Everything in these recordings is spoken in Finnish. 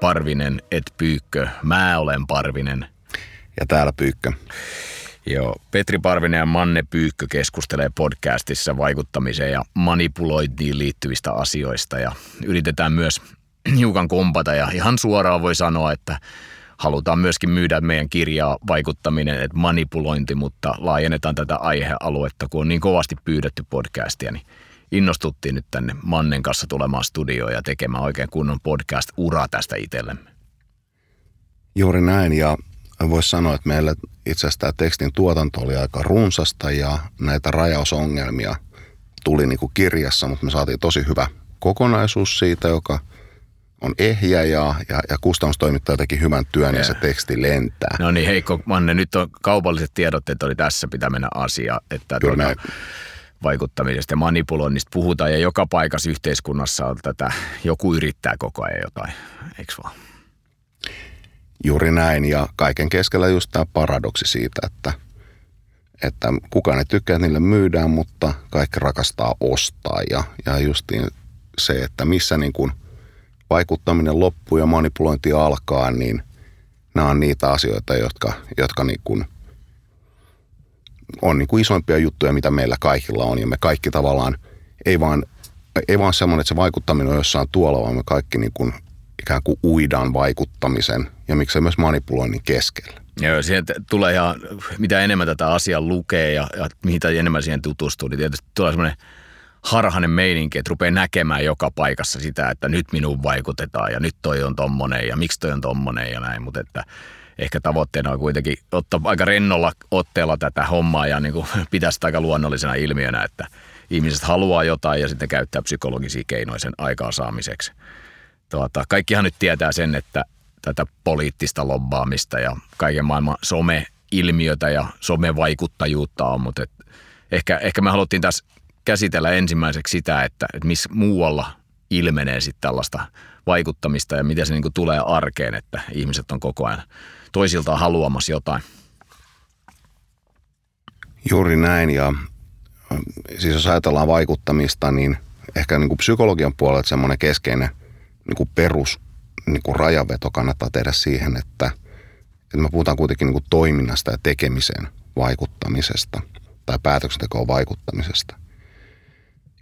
Parvinen et Pyykkö. Mä olen Parvinen. Ja täällä Pyykkö. Joo, Petri Parvinen ja Manne Pyykkö keskustelee podcastissa vaikuttamiseen ja manipulointiin liittyvistä asioista ja yritetään myös hiukan kompata ja ihan suoraan voi sanoa, että halutaan myöskin myydä meidän kirjaa vaikuttaminen, että manipulointi, mutta laajennetaan tätä aihealuetta, kun on niin kovasti pyydetty podcastia, niin innostuttiin nyt tänne Mannen kanssa tulemaan studioon ja tekemään oikein kunnon podcast-ura tästä itsellemme. Juuri näin ja voisi sanoa, että meillä itse asiassa tämä tekstin tuotanto oli aika runsasta ja näitä rajausongelmia tuli niin kuin kirjassa, mutta me saatiin tosi hyvä kokonaisuus siitä, joka on ehjä ja, ja, ja kustannustoimittaja teki hyvän työn ja, ja se teksti lentää. No niin, Heikko Manne, nyt on kaupalliset tiedotteet oli tässä pitää mennä asia, että tuota, vaikuttamisesta ja manipuloinnista puhutaan ja joka paikassa yhteiskunnassa on tätä, joku yrittää koko ajan jotain, eikö vaan? Juuri näin ja kaiken keskellä just tämä paradoksi siitä, että, että kukaan ei tykkää, että niille myydään, mutta kaikki rakastaa ostaa ja, ja justiin se, että missä niin kuin vaikuttaminen loppuu ja manipulointi alkaa, niin nämä on niitä asioita, jotka, jotka niin kuin on niin kuin isoimpia juttuja, mitä meillä kaikilla on ja me kaikki tavallaan ei vaan, ei vaan semmoinen, että se vaikuttaminen on jossain tuolla, vaan me kaikki niin kuin ikään kuin uidaan vaikuttamisen ja miksei myös manipuloinnin keskellä. Joo, siihen tulee ja mitä enemmän tätä asiaa lukee ja, ja mitä enemmän siihen tutustuu, niin tietysti tulee semmoinen harhainen meininki, että rupeaa näkemään joka paikassa sitä, että nyt minun vaikutetaan ja nyt toi on tommonen ja miksi toi on tommonen ja näin, mutta että ehkä tavoitteena on kuitenkin ottaa aika rennolla otteella tätä hommaa ja niin kuin pitää sitä aika luonnollisena ilmiönä, että ihmiset haluaa jotain ja sitten käyttää psykologisia keinoja sen aikaansaamiseksi tuota, kaikkihan nyt tietää sen, että tätä poliittista lobbaamista ja kaiken maailman some-ilmiötä ja somevaikuttajuutta on, mutta et ehkä, ehkä me haluttiin tässä käsitellä ensimmäiseksi sitä, että, että missä muualla ilmenee sitten tällaista vaikuttamista ja miten se niin tulee arkeen, että ihmiset on koko ajan toisiltaan haluamassa jotain. Juuri näin ja siis jos ajatellaan vaikuttamista, niin ehkä niin kuin psykologian puolelta semmoinen keskeinen niin kuin perus niin kuin rajaveto kannattaa tehdä siihen, että, että me puhutaan kuitenkin niin kuin toiminnasta ja tekemiseen vaikuttamisesta tai päätöksentekoon vaikuttamisesta.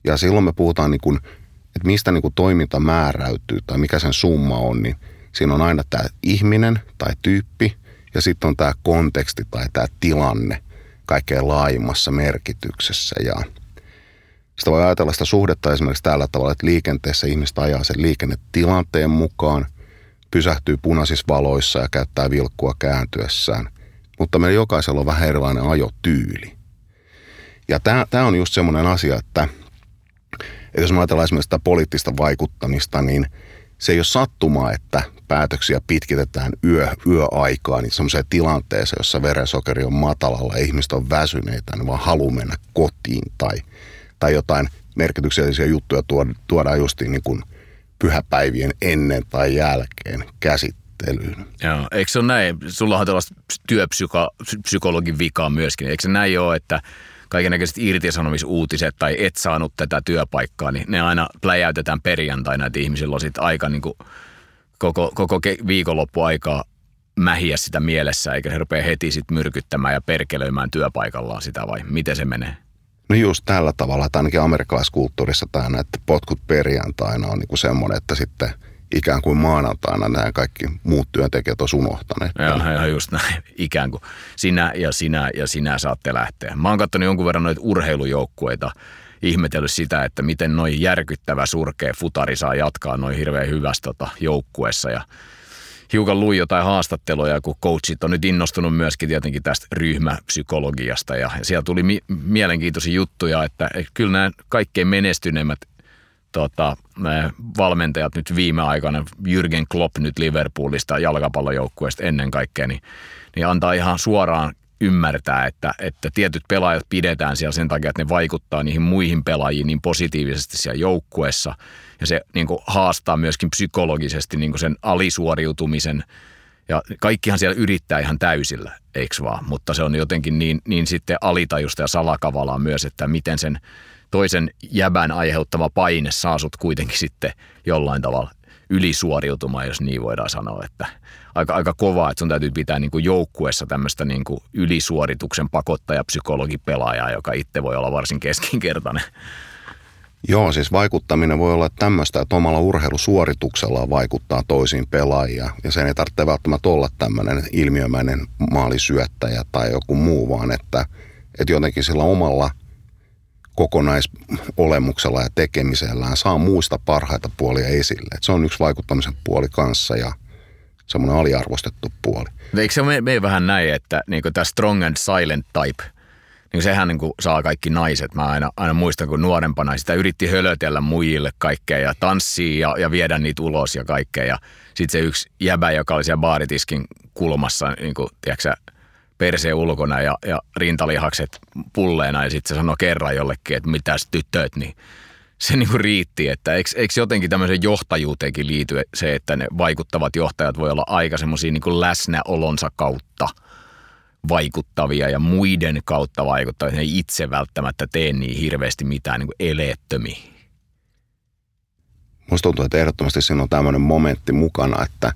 Ja silloin me puhutaan, niin kuin, että mistä niin kuin toiminta määräytyy tai mikä sen summa on, niin siinä on aina tämä ihminen tai tyyppi ja sitten on tämä konteksti tai tämä tilanne kaikkein laajimmassa merkityksessä. Ja sitä voi ajatella sitä suhdetta esimerkiksi tällä tavalla, että liikenteessä ihmistä ajaa sen liikennetilanteen mukaan, pysähtyy punaisissa valoissa ja käyttää vilkkua kääntyessään. Mutta meillä jokaisella on vähän erilainen ajotyyli. Ja tämä on just semmoinen asia, että, että jos me ajatellaan esimerkiksi sitä poliittista vaikuttamista, niin se ei ole sattumaa, että päätöksiä pitkitetään yö, yöaikaan niin semmoiseen tilanteeseen, jossa verensokeri on matalalla ja ihmiset on väsyneitä, niin vaan haluaa mennä kotiin tai – tai jotain merkityksellisiä juttuja tuodaan justiin niin kuin pyhäpäivien ennen tai jälkeen käsittelyyn. Joo, eikö se ole näin? Sulla on tällaista työpsykologin vikaa myöskin. Eikö se näin ole, että kaikenlaiset irtisanomisuutiset tai et saanut tätä työpaikkaa, niin ne aina pläjäytetään perjantaina, että ihmisillä on sitten aika niin kuin koko, koko viikonloppuaikaa mähiä sitä mielessä, eikä he rupea heti sitten myrkyttämään ja perkelöimään työpaikallaan sitä vai miten se menee? No just tällä tavalla, että ainakin amerikkalaiskulttuurissa tämä, että potkut perjantaina on niin kuin semmoinen, että sitten ikään kuin maanantaina nämä kaikki muut työntekijät on unohtaneet. Joo, ihan just näin. Ikään kuin sinä ja sinä ja sinä saatte lähteä. Mä oon katsonut jonkun verran noita urheilujoukkueita, ihmetellyt sitä, että miten noin järkyttävä surkea futari saa jatkaa noin hirveän hyvässä tota, joukkueessa. Ja hiukan luin jotain haastatteluja, kun coachit on nyt innostunut myöskin tietenkin tästä ryhmäpsykologiasta. Ja siellä tuli mi- mielenkiintoisia juttuja, että kyllä nämä kaikkein menestyneimmät tota, valmentajat nyt viime aikana, Jürgen Klopp nyt Liverpoolista jalkapallojoukkueesta ennen kaikkea, niin, niin antaa ihan suoraan ymmärtää, että, että tietyt pelaajat pidetään siellä sen takia, että ne vaikuttaa niihin muihin pelaajiin niin positiivisesti siellä joukkueessa – ja se niin kuin haastaa myöskin psykologisesti niin kuin sen alisuoriutumisen ja kaikkihan siellä yrittää ihan täysillä, eikö vaan? Mutta se on jotenkin niin, niin sitten alitajusta ja salakavalaa myös, että miten sen toisen jäbän aiheuttama paine saa sut kuitenkin sitten jollain tavalla ylisuoriutumaan, jos niin voidaan sanoa, että aika, aika kovaa, että sun täytyy pitää niin kuin joukkuessa tämmöistä niin kuin ylisuorituksen pakottaja psykologipelaajaa, joka itse voi olla varsin keskinkertainen. Joo, siis vaikuttaminen voi olla tämmöistä, että omalla urheilusuorituksella vaikuttaa toisiin pelaajia. Ja sen ei tarvitse välttämättä olla tämmöinen ilmiömäinen maalisyöttäjä tai joku muu, vaan että, että jotenkin sillä omalla kokonaisolemuksella ja tekemisellään saa muista parhaita puolia esille. Että se on yksi vaikuttamisen puoli kanssa ja semmoinen aliarvostettu puoli. Eikö se mene vähän näin, että niin tämä strong and silent type – niin sehän niin kuin saa kaikki naiset. Mä aina, aina muistan, kun nuorempana sitä yritti hölötellä muille kaikkea ja tanssii ja, ja viedä niitä ulos ja kaikkea. Ja sitten se yksi jäbä, joka oli siellä baaritiskin kulmassa, niin kuin, tiedätkö, perseen ulkona ja, ja rintalihakset pulleena ja sitten se sanoi kerran jollekin, että mitäs tytöt, niin se niin kuin riitti, että eikö, eikö jotenkin tämmöisen johtajuuteenkin liity se, että ne vaikuttavat johtajat voi olla aika semmoisia niin läsnäolonsa kautta – vaikuttavia ja muiden kautta vaikuttavia. Ne ei itse välttämättä tee niin hirveästi mitään niin eleettömiä. Musta tuntuu, että ehdottomasti siinä on tämmöinen momentti mukana, että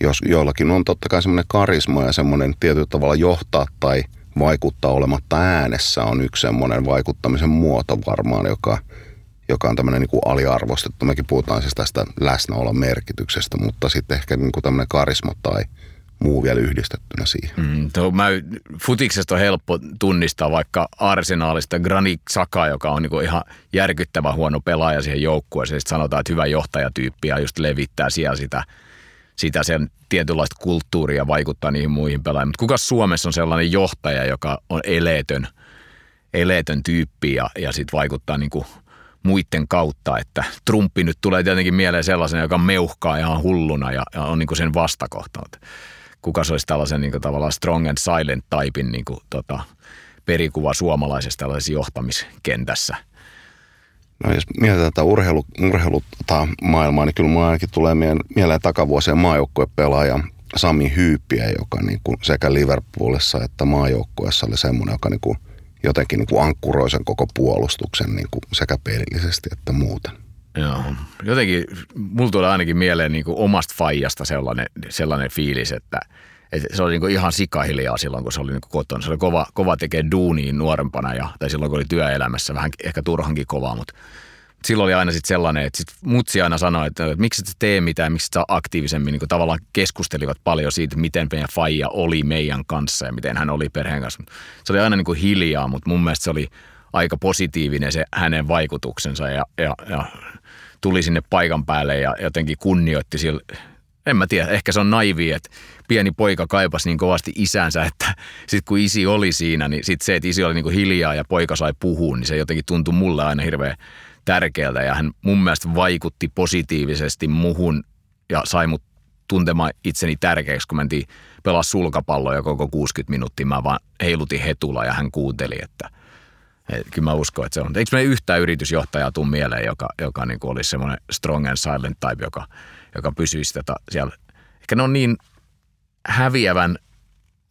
jos joillakin on totta kai semmoinen karisma ja semmoinen tietyllä tavalla johtaa tai vaikuttaa olematta äänessä on yksi semmoinen vaikuttamisen muoto varmaan, joka, joka on tämmöinen niin kuin aliarvostettu. Mekin puhutaan siis tästä läsnäolon merkityksestä, mutta sitten ehkä niin kuin tämmöinen karisma tai – muu vielä yhdistettynä siihen. Mm, tuo, mä, futiksesta on helppo tunnistaa vaikka arsenaalista Granit Saka, joka on niinku ihan järkyttävä huono pelaaja siihen joukkueeseen. Sitten sanotaan, että hyvä johtajatyyppi ja just levittää siellä sitä, sitä sen tietynlaista kulttuuria vaikuttaa niihin muihin pelaajiin. Mutta kuka Suomessa on sellainen johtaja, joka on eleetön, eleetön tyyppi ja, ja sitten vaikuttaa niinku muiden kautta, että Trumpi nyt tulee tietenkin mieleen sellaisen, joka meuhkaa ihan hulluna ja, ja on niinku sen vastakohta kuka se olisi tällaisen niin kuin, tavallaan strong and silent typein niin kuin, tota, perikuva suomalaisessa tällaisessa johtamiskentässä. No jos mietitään tätä urheilu, urheilu tota, maailmaa, niin kyllä mulla ainakin tulee mieleen takavuosien maajoukkuepelaaja Sami Hyyppiä, joka niin kuin sekä Liverpoolissa että maajoukkueessa oli semmoinen, joka niin kuin jotenkin niin kuin ankkuroi sen koko puolustuksen niin kuin sekä pelillisesti että muuten. Joo. Jotenkin mulla tulee ainakin mieleen niin kuin omasta faijasta sellainen, sellainen fiilis, että, että se oli niin kuin ihan sikahiljaa silloin, kun se oli niin kuin kotona. Se oli kova, kova tekee duuniin nuorempana, ja, tai silloin kun oli työelämässä vähän ehkä turhankin kovaa, mutta silloin oli aina sitten sellainen, että sit mutsi aina sanoi, että, että miksi et tee mitään, miksi sä aktiivisemmin niin kuin tavallaan keskustelivat paljon siitä, miten meidän faija oli meidän kanssa ja miten hän oli perheen kanssa. Se oli aina niin kuin hiljaa, mutta mun mielestä se oli aika positiivinen se hänen vaikutuksensa ja, ja, ja tuli sinne paikan päälle ja jotenkin kunnioitti sillä, en mä tiedä, ehkä se on naivi, että pieni poika kaipasi niin kovasti isänsä, että sitten kun isi oli siinä, niin sitten se, että isi oli niin kuin hiljaa ja poika sai puhua, niin se jotenkin tuntui mulle aina hirveän tärkeältä ja hän mun mielestä vaikutti positiivisesti muhun ja sai mut tuntemaan itseni tärkeäksi, kun mentiin pelaa sulkapalloa koko 60 minuuttia. Mä vaan heilutin hetula ja hän kuunteli, että et kyllä mä uskon, että se on. Eikö me yhtään yritysjohtajaa tuu mieleen, joka, joka niin kuin olisi semmoinen strong and silent type, joka, joka pysyisi tätä siellä. Ehkä ne on niin häviävän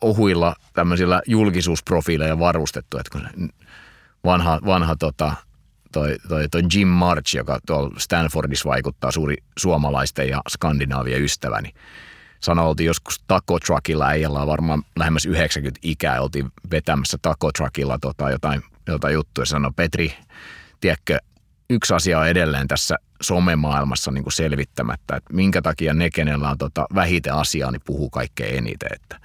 ohuilla tämmöisillä julkisuusprofiileilla varustettu, että kun vanha, vanha tota, toi, toi, toi Jim March, joka tuolla Stanfordissa vaikuttaa suuri suomalaisten ja skandinaavien ystävä, niin sanoi, oltiin joskus taco truckilla, ei on varmaan lähemmäs 90 ikää, oltiin vetämässä taco truckilla tota, jotain jotain juttuja sanoi, Petri, tiedätkö, yksi asia on edelleen tässä somemaailmassa niin kuin selvittämättä, että minkä takia ne, kenellä on tota vähiten asiaa, niin puhuu kaikkein eniten, että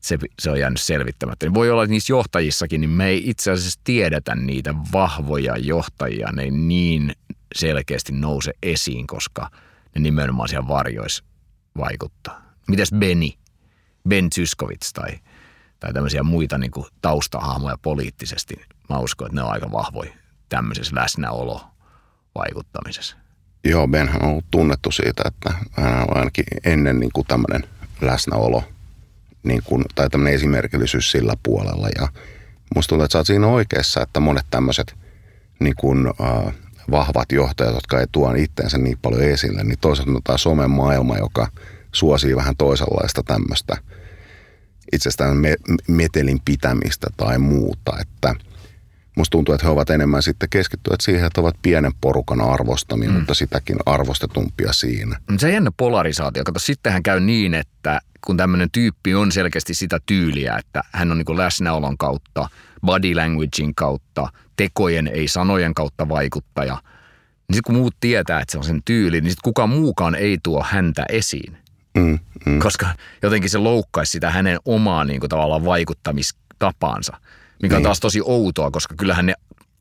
se, se on jäänyt selvittämättä. Niin voi olla, että niissä johtajissakin, niin me ei itse asiassa tiedetä niitä vahvoja johtajia, ne ei niin selkeästi nouse esiin, koska ne nimenomaan siellä varjoissa vaikuttaa. Mites Beni, Ben Zyskowicz tai, tai tämmöisiä muita niin kuin taustahahmoja poliittisesti, mä uskon, että ne on aika vahvoja tämmöisessä läsnäolo vaikuttamisessa. Joo, Benhän on ollut tunnettu siitä, että hän on ainakin ennen niin kuin tämmöinen läsnäolo niin kuin, tai tämmöinen esimerkillisyys sillä puolella. Ja musta tuntuu, että sä oot siinä oikeassa, että monet tämmöiset niin kuin, äh, vahvat johtajat, jotka ei tuo itteensä niin paljon esille, niin toisaalta on tämä somen maailma, joka suosii vähän toisenlaista tämmöistä itsestään me- metelin pitämistä tai muuta, että – musta tuntuu, että he ovat enemmän sitten keskittyneet siihen, että ovat pienen porukan arvostamia, mm. mutta sitäkin arvostetumpia siinä. Se jännä polarisaatio. Kato, sittenhän käy niin, että kun tämmöinen tyyppi on selkeästi sitä tyyliä, että hän on niin läsnäolon kautta, body languagein kautta, tekojen ei sanojen kautta vaikuttaja, niin sitten kun muut tietää, että se on sen tyyli, niin sitten kukaan muukaan ei tuo häntä esiin. Mm, mm. Koska jotenkin se loukkaisi sitä hänen omaa niin kuin, tavallaan vaikuttamistapaansa mikä on niin. taas tosi outoa, koska kyllähän ne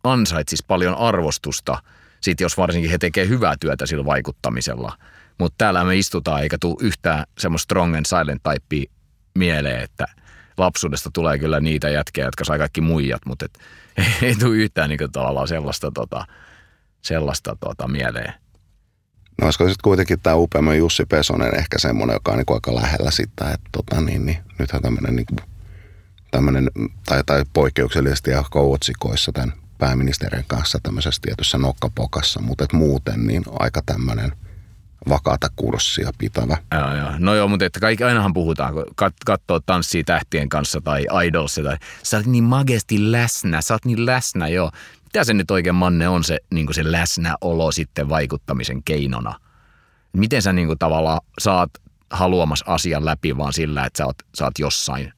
ansaitsisi paljon arvostusta, sit jos varsinkin he tekee hyvää työtä sillä vaikuttamisella. Mutta täällä me istutaan eikä tule yhtään semmoista strong and silent type mieleen, että lapsuudesta tulee kyllä niitä jätkiä, jotka sai kaikki muijat, mutta et, ei, ei tule yhtään niin tavallaan sellaista, tota, sellaista tota, mieleen. No olisiko sitten kuitenkin tämä upeamman Jussi Pesonen ehkä semmoinen, joka on niin aika lähellä sitä, että tota, niin, niin, nythän tämmöinen niin tämmöinen, tai, tai poikkeuksellisesti ja otsikoissa tämän pääministerin kanssa tämmöisessä tietyssä nokkapokassa, mutta et muuten niin aika tämmöinen vakaata kurssia pitävä. Joo, joo. No joo, mutta että kaikki, ainahan puhutaan, kun kat, katsoo tanssia tähtien kanssa tai idols, tai sä oot niin magesti läsnä, sä oot niin läsnä, joo. Mitä se nyt oikein, Manne, on se, niin se läsnäolo sitten vaikuttamisen keinona? Miten sä niin tavallaan saat haluamas asian läpi vaan sillä, että sä oot, sä oot jossain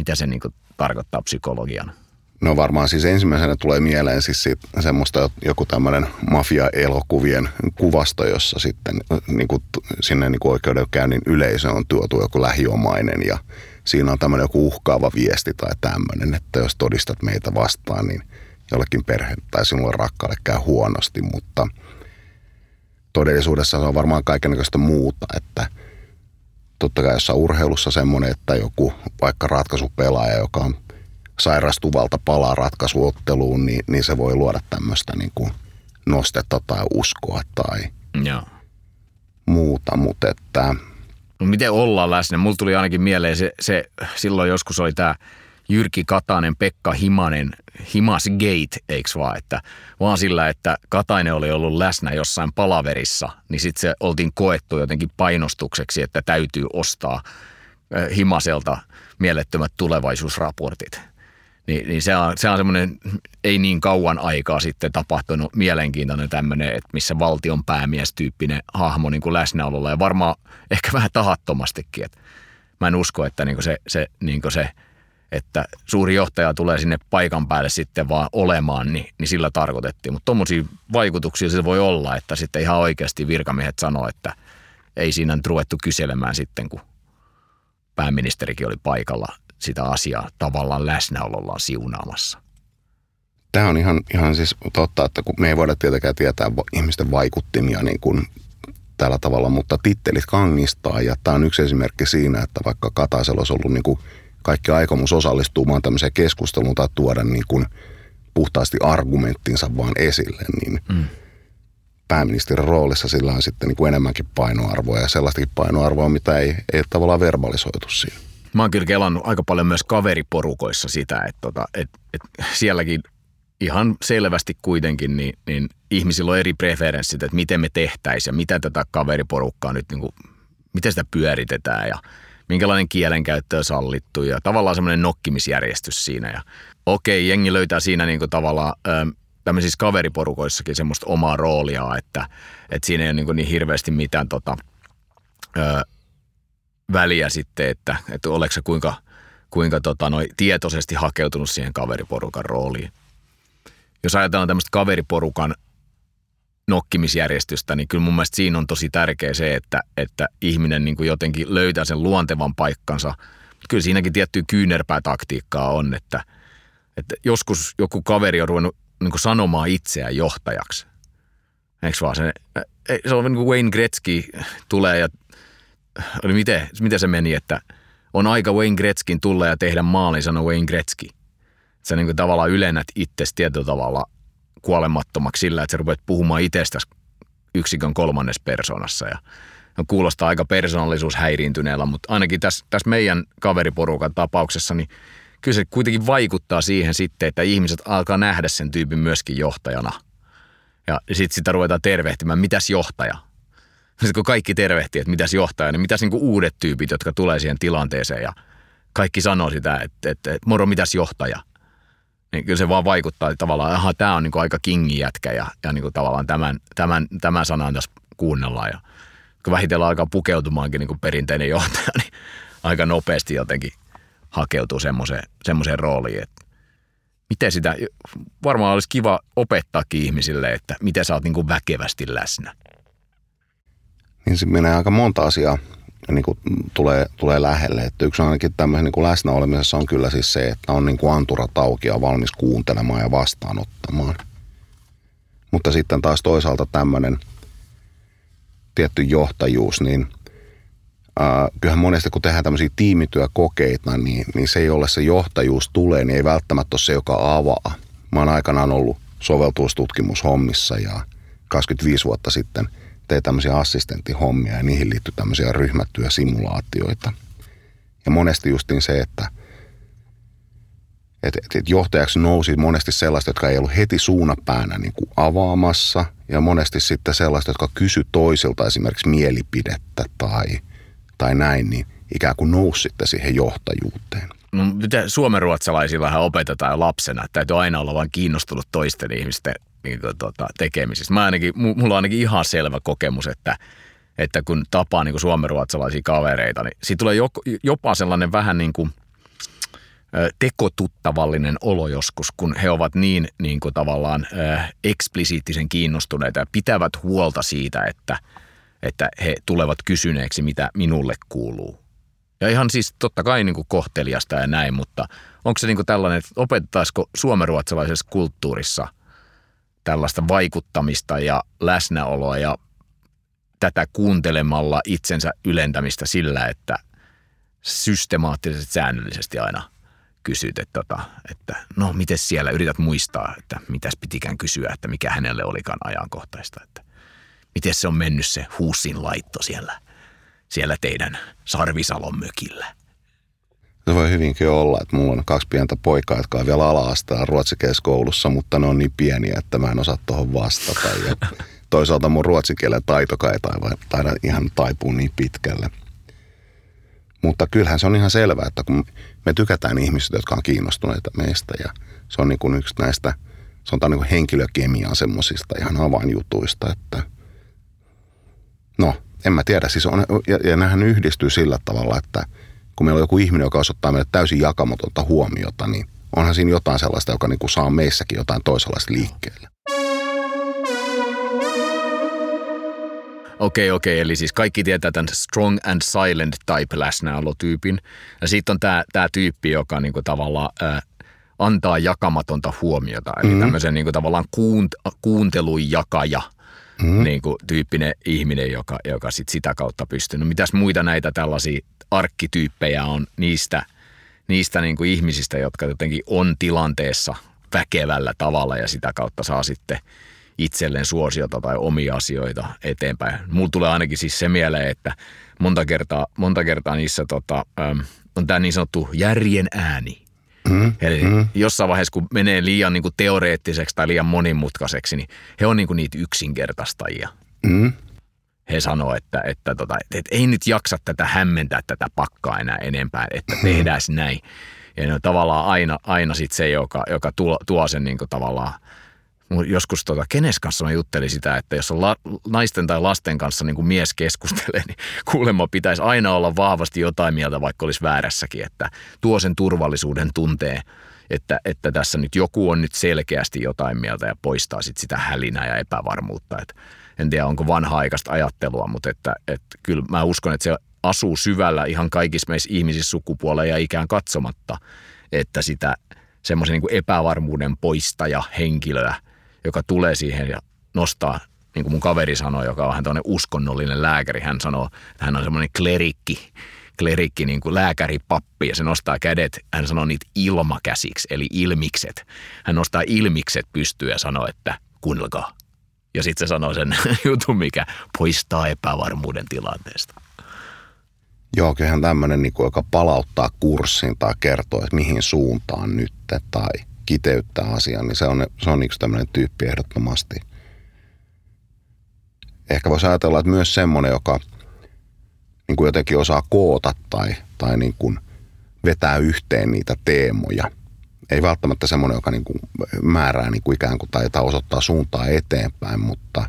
mitä se niin kuin tarkoittaa psykologiana? No varmaan siis ensimmäisenä tulee mieleen siis semmoista joku tämmöinen mafia-elokuvien kuvasto, jossa sitten niin kuin, sinne niin kuin oikeudenkäynnin yleisö on tuotu joku lähiomainen ja siinä on tämmöinen joku uhkaava viesti tai tämmöinen, että jos todistat meitä vastaan, niin jollekin perhe tai sinulle rakkaalle käy huonosti, mutta todellisuudessa se on varmaan kaikenlaista muuta, että – totta kai jossain urheilussa semmoinen, että joku vaikka ratkaisupelaaja, joka on sairastuvalta palaa ratkaisuotteluun, niin, niin se voi luoda tämmöistä niin kuin nostetta tai uskoa tai Joo. muuta, mutta että... No miten ollaan läsnä? Mulla tuli ainakin mieleen se, se silloin joskus oli tämä Jyrki Katainen, Pekka Himanen, Himas Gate, eikö vaan, että vaan sillä, että Katainen oli ollut läsnä jossain palaverissa, niin sitten se oltiin koettu jotenkin painostukseksi, että täytyy ostaa Himaselta mielettömät tulevaisuusraportit. Niin, niin se on, se on semmoinen ei niin kauan aikaa sitten tapahtunut mielenkiintoinen tämmöinen, että missä valtion päämiestyyppinen hahmo niin kuin läsnäololla ja varmaan ehkä vähän tahattomastikin. Että mä en usko, että niin kuin se, se, niin kuin se – että suuri johtaja tulee sinne paikan päälle sitten vaan olemaan, niin, niin sillä tarkoitettiin. Mutta tuommoisia vaikutuksia se voi olla, että sitten ihan oikeasti virkamiehet sanoo, että ei siinä ruvettu kyselemään sitten, kun pääministerikin oli paikalla sitä asiaa tavallaan läsnäolollaan siunaamassa. Tämä on ihan, ihan siis totta, että kun me ei voida tietenkään tietää ihmisten vaikuttimia niin kuin tällä tavalla, mutta tittelit kangistaa ja tämä on yksi esimerkki siinä, että vaikka Kataisella olisi ollut niin kuin kaikki aikomus osallistumaan tämmöiseen keskusteluun tai tuoda niin kuin puhtaasti argumenttinsa vaan esille, niin mm. pääministerin roolissa sillä on sitten niin kuin enemmänkin painoarvoa ja sellaistakin painoarvoa, mitä ei, ei tavallaan verbalisoitu siinä. Mä oon kyllä kelannut aika paljon myös kaveriporukoissa sitä, että, tota, että, että sielläkin ihan selvästi kuitenkin niin, niin ihmisillä on eri preferenssit, että miten me tehtäisiin ja mitä tätä kaveriporukkaa nyt, niin kuin, miten sitä pyöritetään ja minkälainen kielenkäyttö on sallittu ja tavallaan semmoinen nokkimisjärjestys siinä. Ja okei, jengi löytää siinä niin kuin tavallaan tämmöisissä kaveriporukoissakin semmoista omaa roolia, että, että siinä ei ole niin, kuin niin hirveästi mitään tota, ö, väliä sitten, että, että oletko se kuinka, kuinka tota, noi, tietoisesti hakeutunut siihen kaveriporukan rooliin. Jos ajatellaan tämmöistä kaveriporukan nokkimisjärjestystä, niin kyllä mun mielestä siinä on tosi tärkeä se, että, että ihminen niin kuin jotenkin löytää sen luontevan paikkansa. Kyllä siinäkin tiettyä kyynärpäätaktiikkaa on, että, että joskus joku kaveri on ruvennut niin kuin sanomaan itseään johtajaksi. Eikö vaan? Se, se on niin kuin Wayne Gretzky tulee ja oli miten, miten se meni, että on aika Wayne Gretzkin tulla ja tehdä maali, sanoi Wayne Gretzky. Sä niin kuin tavallaan ylennät itsesi tietyllä tavalla kuolemattomaksi sillä, että sä rupeat puhumaan itsestäsi yksikön kolmannes persoonassa ja kuulostaa aika persoonallisuushäiriintyneellä, mutta ainakin tässä, tässä meidän kaveriporukan tapauksessa, niin kyllä se kuitenkin vaikuttaa siihen sitten, että ihmiset alkaa nähdä sen tyypin myöskin johtajana. Ja sitten sitä ruvetaan tervehtimään, mitäs johtaja? Sitten kun kaikki tervehtii, että mitäs johtaja, niin mitäs niinku uudet tyypit, jotka tulee siihen tilanteeseen ja kaikki sanoo sitä, että, että, että moro, mitäs johtaja? Niin kyllä se vaan vaikuttaa että tavallaan, että tämä on niin kuin aika kingi jätkä ja, ja niin kuin tavallaan tämän, tämän, tämän sanan tässä kuunnellaan. Ja kun vähitellen alkaa pukeutumaankin niin kuin perinteinen johtaja, niin aika nopeasti jotenkin hakeutuu semmoiseen, semmoiseen rooliin, että miten sitä, varmaan olisi kiva opettaakin ihmisille, että miten sä oot niin kuin väkevästi läsnä. Niin se menee aika monta asiaa niin kuin tulee, tulee lähelle. Että yksi ainakin tämmöisen niin kuin läsnäolemisessa on kyllä siis se, että on niin kuin anturat auki ja valmis kuuntelemaan ja vastaanottamaan. Mutta sitten taas toisaalta tämmöinen tietty johtajuus, niin äh, kyllähän monesti kun tehdään tämmöisiä tiimityökokeita, niin, niin se, jolle se johtajuus tulee, niin ei välttämättä ole se, joka avaa. Mä oon aikanaan ollut soveltuustutkimushommissa ja 25 vuotta sitten – tein tämmöisiä assistenttihommia ja niihin liittyy tämmöisiä ryhmätyösimulaatioita. Ja monesti justiin se, että et, et, et johtajaksi nousi monesti sellaista, jotka ei ollut heti suunapäänä niin kuin avaamassa ja monesti sitten sellaista, jotka kysy toisilta esimerkiksi mielipidettä tai, tai näin, niin ikään kuin nousi sitten siihen johtajuuteen. No, suomenruotsalaisillahan opetetaan lapsena, että täytyy aina olla vain kiinnostunut toisten ihmisten niin kuin, tota, tekemisistä. Mä ainakin, mulla on ainakin ihan selvä kokemus, että, että kun tapaa niin suomenruotsalaisia kavereita, niin siitä tulee jopa sellainen vähän niin kuin tekotuttavallinen olo joskus, kun he ovat niin, niin kuin tavallaan eksplisiittisen kiinnostuneita ja pitävät huolta siitä, että, että he tulevat kysyneeksi, mitä minulle kuuluu. Ja ihan siis totta kai niin kuin kohteliasta ja näin, mutta onko se niin kuin tällainen, että opetetaisiko suomenruotsalaisessa kulttuurissa – tällaista vaikuttamista ja läsnäoloa ja tätä kuuntelemalla itsensä ylentämistä sillä, että systemaattisesti säännöllisesti aina kysyt, että, tota, että no miten siellä, yrität muistaa, että mitäs pitikään kysyä, että mikä hänelle olikaan ajankohtaista, että miten se on mennyt se huusin laitto siellä, siellä teidän Sarvisalon mökillä. Se voi hyvinkin olla, että mulla on kaksi pientä poikaa, jotka on vielä ala-asteella ruotsikieskoulussa, mutta ne on niin pieniä, että mä en osaa tuohon vastata. Ja toisaalta mun ruotsikielen taitokai ei taida ihan taipua niin pitkälle. Mutta kyllähän se on ihan selvää, että kun me tykätään ihmisistä, jotka on kiinnostuneita meistä ja se on niin kuin yksi näistä, se on niin henkilökemian semmoisista ihan avainjutuista, että no, en mä tiedä, siis on, ja, ja nämähän yhdistyy sillä tavalla, että – kun meillä on joku ihminen, joka osoittaa meille täysin jakamatonta huomiota, niin onhan siinä jotain sellaista, joka niin kuin saa meissäkin jotain toisenlaista liikkeelle. Okei, okay, okei. Okay. Eli siis kaikki tietää tämän strong and silent type läsnäolotyypin. Ja sitten on tämä, tämä tyyppi, joka niinku tavallaan äh, antaa jakamatonta huomiota. Eli mm-hmm. tämmöisen niinku tavallaan kuunt, kuuntelun jakaja mm-hmm. niinku tyyppinen ihminen, joka, joka sit sitä kautta pystyy. No mitäs muita näitä tällaisia arkkityyppejä on niistä, niistä niin kuin ihmisistä, jotka jotenkin on tilanteessa väkevällä tavalla ja sitä kautta saa sitten itselleen suosiota tai omia asioita eteenpäin. Mulla tulee ainakin siis se mieleen, että monta kertaa, monta kertaa niissä tota, on tämä niin sanottu järjen ääni. Mm, Eli mm. jossain vaiheessa, kun menee liian niin kuin teoreettiseksi tai liian monimutkaiseksi, niin he on niin kuin niitä yksinkertaistajia. Mm he sanoo, että, että, tota, että ei nyt jaksa tätä hämmentää tätä pakkaa enää enempää, että tehdään näin. Ja ne on tavallaan aina, aina sit se, joka, joka tuo, tuo sen niin tavallaan, joskus tota, kenes kanssa mä juttelin sitä, että jos on la, naisten tai lasten kanssa niin kuin mies keskustelee, niin kuulemma pitäisi aina olla vahvasti jotain mieltä, vaikka olisi väärässäkin, että tuo sen turvallisuuden tunteen, että, että tässä nyt joku on nyt selkeästi jotain mieltä ja poistaa sit sitä hälinää ja epävarmuutta. Että en tiedä onko vanha-aikaista ajattelua, mutta että, että kyllä mä uskon, että se asuu syvällä ihan kaikissa meissä ihmisissä sukupuoleen ja ikään katsomatta, että sitä semmoisen niin epävarmuuden poistaja henkilöä, joka tulee siihen ja nostaa, niin kuin mun kaveri sanoi, joka on vähän tämmöinen uskonnollinen lääkäri, hän sanoo, että hän on semmoinen klerikki, klerikki, niin kuin lääkäripappi, ja se nostaa kädet, hän sanoo niitä ilmakäsiksi, eli ilmikset. Hän nostaa ilmikset pystyyn ja sanoo, että kuunnelkaa, ja sitten se sanoo sen jutun, mikä poistaa epävarmuuden tilanteesta. Joo, kyllähän tämmöinen, niin joka palauttaa kurssin tai kertoo, että mihin suuntaan nyt tai kiteyttää asian, niin se on, se on yksi tämmöinen tyyppi ehdottomasti. Ehkä voisi ajatella, että myös semmoinen, joka niin kuin jotenkin osaa koota tai, tai niin kuin vetää yhteen niitä teemoja. ei välttämättä semmoinen, joka niin kuin määrää niin kuin ikään kuin tai, osoittaa suuntaa eteenpäin, mutta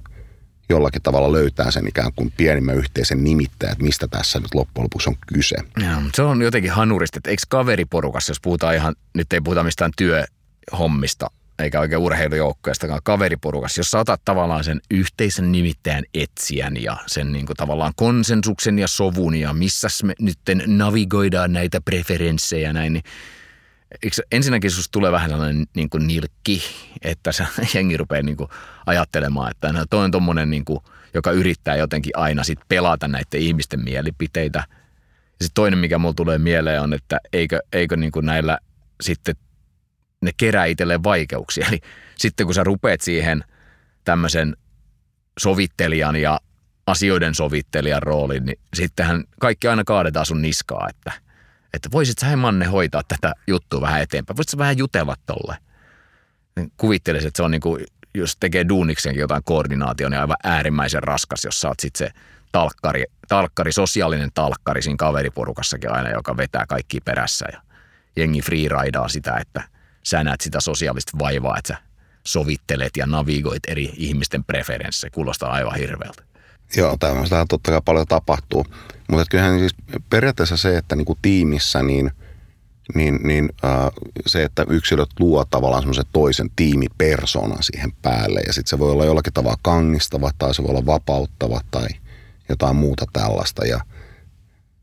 jollakin tavalla löytää sen ikään kuin pienimmän yhteisen nimittäjän, että mistä tässä nyt loppujen lopuksi on kyse. Ja, se on jotenkin hanurista, että eikö kaveriporukassa, jos puhutaan ihan, nyt ei puhuta mistään työhommista, eikä oikein urheilujoukkojastakaan kaveriporukassa, jos saatat tavallaan sen yhteisen nimittäjän etsijän ja sen niin kuin tavallaan konsensuksen ja sovun ja missä me nyt navigoidaan näitä preferenssejä näin, niin eikö, ensinnäkin sinusta tulee vähän sellainen niin kuin nilkki, että se jengi rupeaa niin kuin ajattelemaan, että no, toi on tommonen, niin kuin, joka yrittää jotenkin aina sit pelata näiden ihmisten mielipiteitä. Ja sitten toinen, mikä mulle tulee mieleen on, että eikö, eikö niin kuin näillä sitten ne kerää itselleen vaikeuksia. Eli sitten kun sä rupeat siihen tämmöisen sovittelijan ja asioiden sovittelijan rooliin, niin sittenhän kaikki aina kaadetaan sun niskaa, että, että voisit sä Manne hoitaa tätä juttua vähän eteenpäin. Voisit sä vähän jutella tolle. Niin kuvittelisin, että se on niin kuin, jos tekee duuniksenkin jotain koordinaatio, niin aivan äärimmäisen raskas, jos sä oot sitten se talkkari, talkkari, sosiaalinen talkkari siinä kaveriporukassakin aina, joka vetää kaikki perässä ja jengi freeridaa sitä, että – sä näet sitä sosiaalista vaivaa, että sä sovittelet ja navigoit eri ihmisten preferenssejä. Kuulostaa aivan hirveältä. Joo, tämmöistä totta kai paljon tapahtuu. Mutta kyllähän siis periaatteessa se, että niinku tiimissä niin, niin, niin äh, se, että yksilöt luo tavallaan semmoisen toisen tiimipersoonan siihen päälle. Ja sitten se voi olla jollakin tavalla kangistava tai se voi olla vapauttava tai jotain muuta tällaista. Ja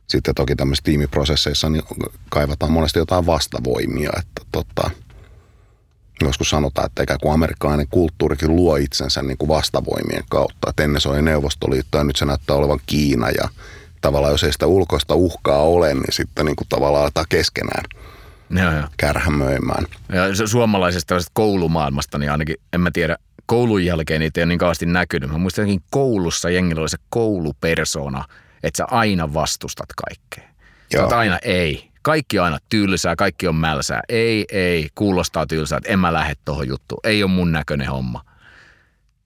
sitten toki tämmöisissä tiimiprosesseissa niin kaivataan monesti jotain vastavoimia, että tota, joskus sanotaan, että ikään kuin amerikkalainen kulttuurikin luo itsensä niin kuin vastavoimien kautta. Että ennen se oli Neuvostoliitto ja nyt se näyttää olevan Kiina ja tavallaan jos ei sitä ulkoista uhkaa ole, niin sitten niin kuin tavallaan aletaan keskenään joo, joo. kärhämöimään. Ja suomalaisesta koulumaailmasta, niin ainakin en mä tiedä, koulun jälkeen niitä ei ole niin kauheasti näkynyt. Mä muistan koulussa jengillä oli se koulupersona, että sä aina vastustat kaikkea. Sä aina ei, kaikki on aina tylsää, kaikki on mälsää. Ei, ei, kuulostaa tylsää, että en mä lähde tuohon juttuun. Ei ole mun näköinen homma.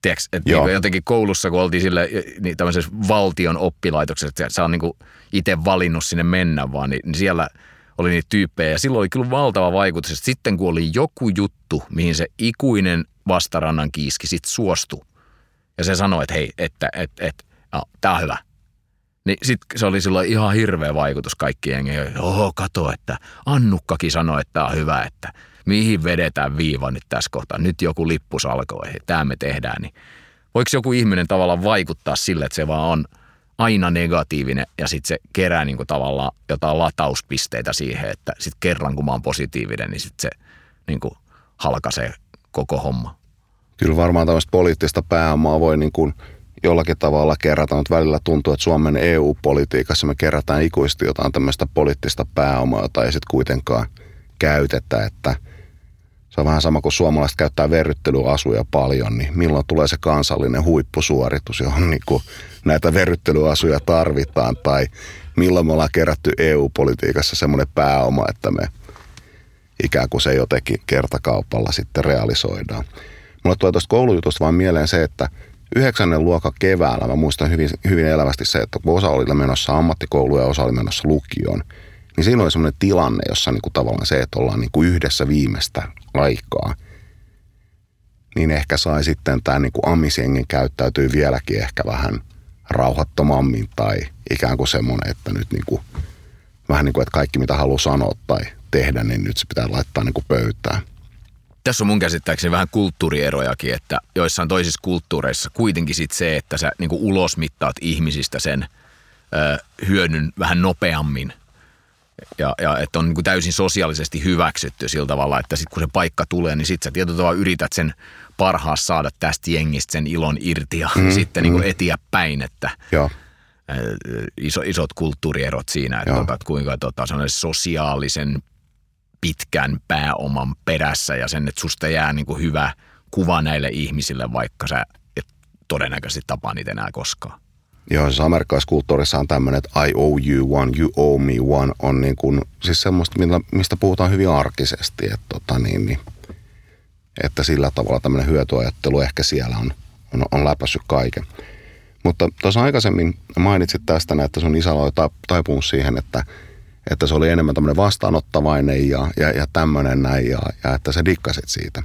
Tiedätkö, että niin jotenkin koulussa, kun oltiin sille, niin tämmöisessä valtion oppilaitoksessa, että sä on niin itse valinnut sinne mennä vaan, niin, niin siellä oli niitä tyyppejä. Ja silloin oli kyllä valtava vaikutus, että sitten kun oli joku juttu, mihin se ikuinen vastarannan kiiski sitten suostui, ja se sanoi, että hei, että, että, että, että tämä on hyvä – niin sit se oli silloin ihan hirveä vaikutus kaikkien jengeihin. Oho, kato, että Annukkakin sanoi, että tämä on hyvä, että mihin vedetään viiva nyt tässä kohtaa. Nyt joku lippus alkoi, tämä me tehdään. Niin voiko joku ihminen tavallaan vaikuttaa sille, että se vaan on aina negatiivinen ja sitten se kerää niin kuin tavallaan jotain latauspisteitä siihen, että sitten kerran kun mä oon positiivinen, niin sitten se niin kuin halkaisee koko homma. Kyllä varmaan tämmöistä poliittista pääomaa voi niin kuin – jollakin tavalla kerätään, mutta välillä tuntuu, että Suomen EU-politiikassa me kerätään ikuisesti jotain tämmöistä poliittista pääomaa, jota ei sitten kuitenkaan käytetä, että se on vähän sama kuin suomalaiset käyttää verryttelyasuja paljon, niin milloin tulee se kansallinen huippusuoritus, johon niin kuin näitä verryttelyasuja tarvitaan, tai milloin me ollaan kerätty EU-politiikassa semmoinen pääoma, että me ikään kuin se jotenkin kertakaupalla sitten realisoidaan. Mulle tulee tuosta koulujutusta vain mieleen se, että – yhdeksännen luokan keväällä mä muistan hyvin, hyvin elävästi se, että kun osa oli menossa ammattikouluun ja osa oli menossa lukioon, niin siinä oli semmoinen tilanne, jossa niin kuin tavallaan se, että ollaan niin kuin yhdessä viimeistä aikaa, niin ehkä sai sitten tämä niin kuin amisjengen käyttäytyy vieläkin ehkä vähän rauhattomammin tai ikään kuin semmoinen, että nyt niin kuin, vähän niin kuin, että kaikki mitä haluaa sanoa tai tehdä, niin nyt se pitää laittaa niin kuin pöytään tässä on mun käsittääkseni vähän kulttuurierojakin, että joissain toisissa kulttuureissa kuitenkin sit se, että sä niin ulosmittaat ihmisistä sen ö, hyödyn vähän nopeammin. Ja, ja että on niin täysin sosiaalisesti hyväksytty sillä tavalla, että sitten kun se paikka tulee, niin sitten sä tietyllä tavalla yrität sen parhaassa saada tästä jengistä sen ilon irti ja mm, sitten niin mm. etiä päin, että Joo. Iso, isot kulttuurierot siinä, että, tota, että kuinka tota, sosiaalisen pitkän pääoman perässä ja sen, että susta jää niin kuin hyvä kuva näille ihmisille, vaikka sä et todennäköisesti tapaa niitä enää koskaan. Joo, siis amerikkalaiskulttuurissa on tämmöinen, että I owe you one, you owe me one, on niin kuin, siis semmoista, mistä puhutaan hyvin arkisesti, että, tota niin, niin, että sillä tavalla tämmöinen hyötyajattelu ehkä siellä on, on, on läpässyt kaiken. Mutta tuossa aikaisemmin mainitsit tästä, että sun isä oli taipumus siihen, että että se oli enemmän tämmöinen vastaanottavainen ja, ja, ja tämmöinen näin ja, ja että sä dikkasit siitä.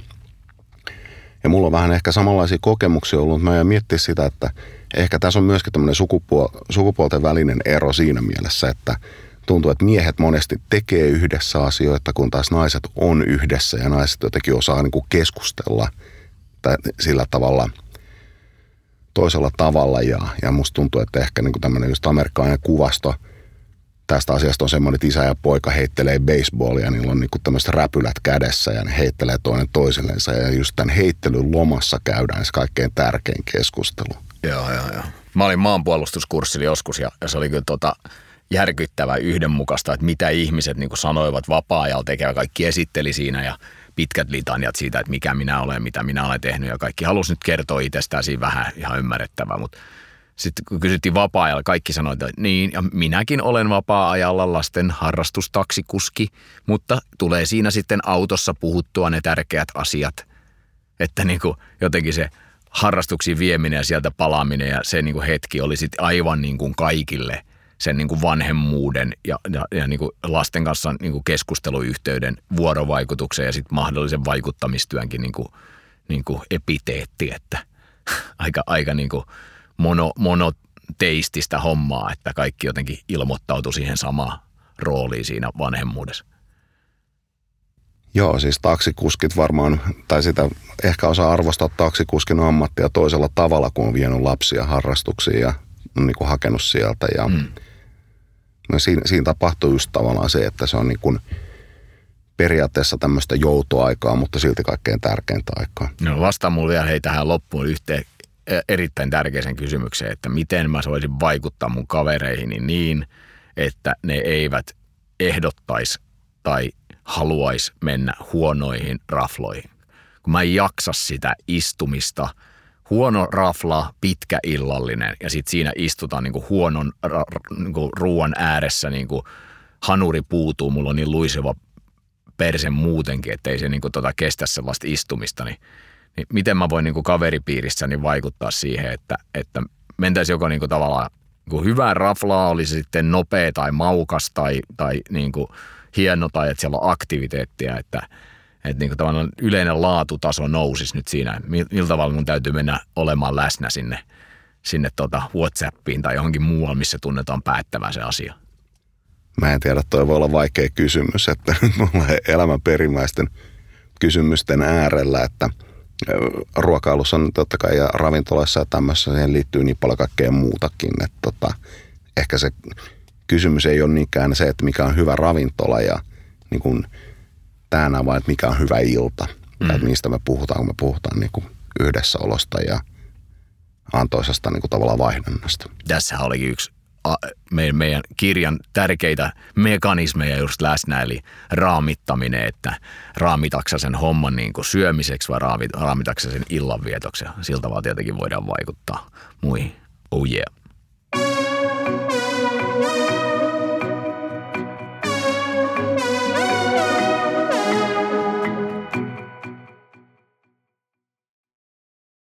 Ja mulla on vähän ehkä samanlaisia kokemuksia ollut, mutta mä miettiä sitä, että ehkä tässä on myöskin tämmöinen sukupuol- sukupuolten välinen ero siinä mielessä, että tuntuu, että miehet monesti tekee yhdessä asioita, kun taas naiset on yhdessä ja naiset jotenkin osaa niin kuin keskustella sillä tavalla toisella tavalla. Ja, ja musta tuntuu, että ehkä niin kuin tämmöinen just amerikkalainen kuvasto tästä asiasta on semmoinen, että isä ja poika heittelee baseballia, niillä on niin kuin tämmöiset räpylät kädessä ja ne heittelee toinen toisillensa. Ja just tämän heittelyn lomassa käydään se kaikkein tärkein keskustelu. Joo, joo, joo. Mä olin maanpuolustuskurssilla joskus ja, ja se oli kyllä tota, järkyttävä yhdenmukaista, että mitä ihmiset niin sanoivat vapaa-ajalla tekevät. Kaikki esitteli siinä ja pitkät litaniat siitä, että mikä minä olen, mitä minä olen tehnyt ja kaikki halusi nyt kertoa itsestään siinä vähän ihan ymmärrettävää, mutta sitten kun kysyttiin vapaa-ajalla, kaikki sanoivat, että niin, ja minäkin olen vapaa-ajalla lasten harrastustaksikuski, mutta tulee siinä sitten autossa puhuttua ne tärkeät asiat, että niin kuin jotenkin se harrastuksiin vieminen ja sieltä palaaminen ja se niin kuin hetki oli sitten aivan niin kuin kaikille sen niin kuin vanhemmuuden ja, ja, ja niin kuin lasten kanssa niin kuin keskusteluyhteyden vuorovaikutuksen ja sitten mahdollisen vaikuttamistyönkin niin kuin, niin kuin epiteetti, että aika, aika niin kuin mono, monoteististä hommaa, että kaikki jotenkin ilmoittautui siihen samaan rooliin siinä vanhemmuudessa. Joo, siis taksikuskit varmaan, tai sitä ehkä osaa arvostaa taksikuskin ammattia toisella tavalla, kun on vienyt lapsia harrastuksiin ja on niin kuin hakenut sieltä. Ja mm. no siinä, siinä tapahtuu just tavallaan se, että se on niin kuin periaatteessa tämmöistä joutoaikaa, mutta silti kaikkein tärkeintä aikaa. No vastaa mulle vielä hei tähän loppuun yhteen erittäin tärkeisen kysymykseen, että miten mä voisin vaikuttaa mun kavereihin niin, että ne eivät ehdottaisi tai haluaisi mennä huonoihin rafloihin. Kun mä en jaksa sitä istumista, huono rafla, pitkä illallinen ja sitten siinä istutaan niinku huonon ra- niinku ruoan ääressä, niinku hanuri puutuu, mulla on niin luiseva perse muutenkin, ettei se niinku tota kestä sellaista istumista, niin niin miten mä voin niin kuin kaveripiirissäni vaikuttaa siihen, että, että mentäisiin joko niin kuin tavallaan niin kuin hyvää raflaa, oli se sitten nopea tai maukas tai, tai niin kuin hieno tai että siellä on aktiviteettia, että, että niin kuin yleinen laatutaso nousisi nyt siinä, millä tavalla mun täytyy mennä olemaan läsnä sinne, sinne tota Whatsappiin tai johonkin muualle, missä tunnetaan päättävän se asia. Mä en tiedä, toi voi olla vaikea kysymys, että mulla elämän perimmäisten kysymysten äärellä, että – ruokailussa on totta kai ja ravintolassa ja tämmössä siihen liittyy niin paljon kaikkea muutakin, että tota, ehkä se kysymys ei ole niinkään se, että mikä on hyvä ravintola ja niin kuin tänään vaan, että mikä on hyvä ilta. Mm. Että mistä me puhutaan, kun me puhutaan niin kuin yhdessäolosta ja antoisesta niin kuin tavallaan vaihdannasta. Tässä olikin yksi meidän kirjan tärkeitä mekanismeja just läsnä, eli raamittaminen, että raamitaksa sen homman niin kuin syömiseksi vai raamitaksa sen illanvietoksi. Siltä vaan tietenkin voidaan vaikuttaa muihin. Oh yeah.